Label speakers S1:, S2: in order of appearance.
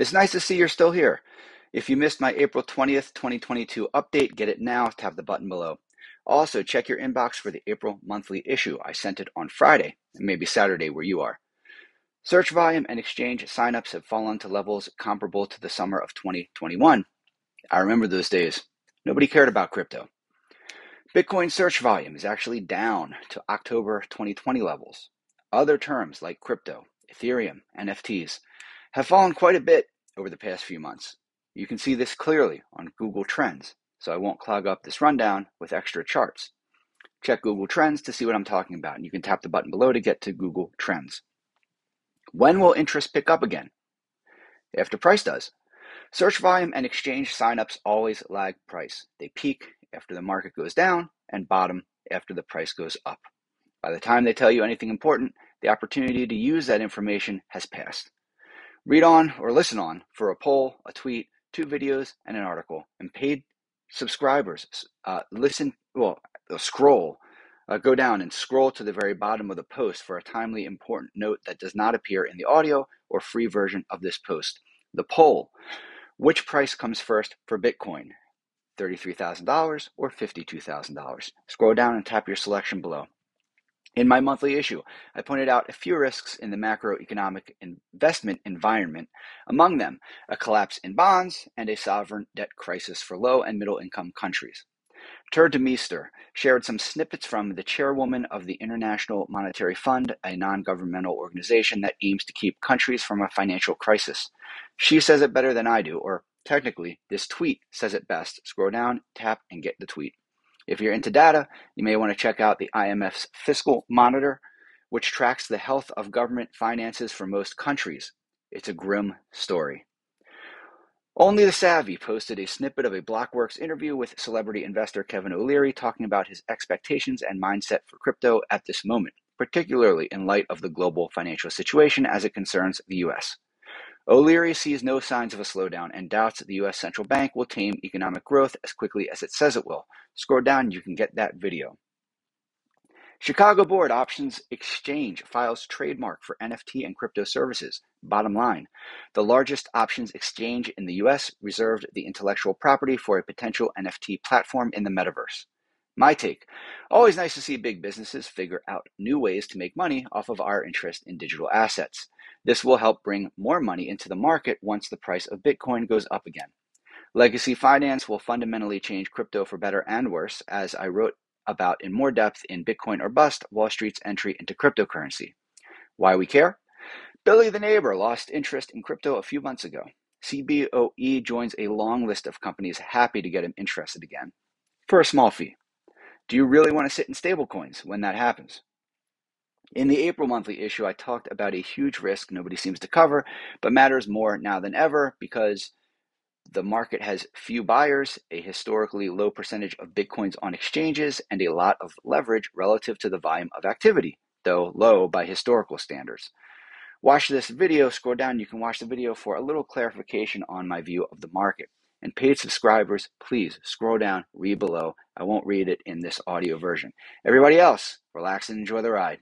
S1: It's nice to see you're still here. If you missed my April 20th, 2022 update, get it now. Tap the button below. Also, check your inbox for the April monthly issue. I sent it on Friday, and maybe Saturday where you are. Search volume and exchange signups have fallen to levels comparable to the summer of 2021. I remember those days. Nobody cared about crypto. Bitcoin search volume is actually down to October 2020 levels. Other terms like crypto, Ethereum, NFTs have fallen quite a bit over the past few months. You can see this clearly on Google Trends, so I won't clog up this rundown with extra charts. Check Google Trends to see what I'm talking about, and you can tap the button below to get to Google Trends. When will interest pick up again? After price does. Search volume and exchange signups always lag price. They peak after the market goes down and bottom after the price goes up. By the time they tell you anything important, the opportunity to use that information has passed. Read on or listen on for a poll, a tweet, two videos, and an article. And paid subscribers, uh, listen, well, scroll, uh, go down and scroll to the very bottom of the post for a timely, important note that does not appear in the audio or free version of this post. The poll Which price comes first for Bitcoin? $33,000 or $52,000? Scroll down and tap your selection below. In my monthly issue, I pointed out a few risks in the macroeconomic investment environment, among them a collapse in bonds and a sovereign debt crisis for low and middle income countries. Tuur Demeester shared some snippets from the chairwoman of the International Monetary Fund, a non governmental organization that aims to keep countries from a financial crisis. She says it better than I do, or technically, this tweet says it best. Scroll down, tap, and get the tweet. If you're into data, you may want to check out the IMF's Fiscal Monitor, which tracks the health of government finances for most countries. It's a grim story. Only the Savvy posted a snippet of a Blockworks interview with celebrity investor Kevin O'Leary talking about his expectations and mindset for crypto at this moment, particularly in light of the global financial situation as it concerns the U.S. O'Leary sees no signs of a slowdown and doubts that the U.S. central bank will tame economic growth as quickly as it says it will. Scroll down, you can get that video. Chicago Board Options Exchange files trademark for NFT and crypto services. Bottom line the largest options exchange in the US reserved the intellectual property for a potential NFT platform in the metaverse. My take always nice to see big businesses figure out new ways to make money off of our interest in digital assets. This will help bring more money into the market once the price of Bitcoin goes up again. Legacy finance will fundamentally change crypto for better and worse, as I wrote about in more depth in Bitcoin or Bust Wall Street's entry into cryptocurrency. Why we care? Billy the neighbor lost interest in crypto a few months ago. CBOE joins a long list of companies happy to get him interested again for a small fee. Do you really want to sit in stablecoins when that happens? In the April monthly issue, I talked about a huge risk nobody seems to cover, but matters more now than ever because the market has few buyers, a historically low percentage of Bitcoins on exchanges, and a lot of leverage relative to the volume of activity, though low by historical standards. Watch this video, scroll down, you can watch the video for a little clarification on my view of the market. And paid subscribers, please scroll down, read below. I won't read it in this audio version. Everybody else, relax and enjoy the ride.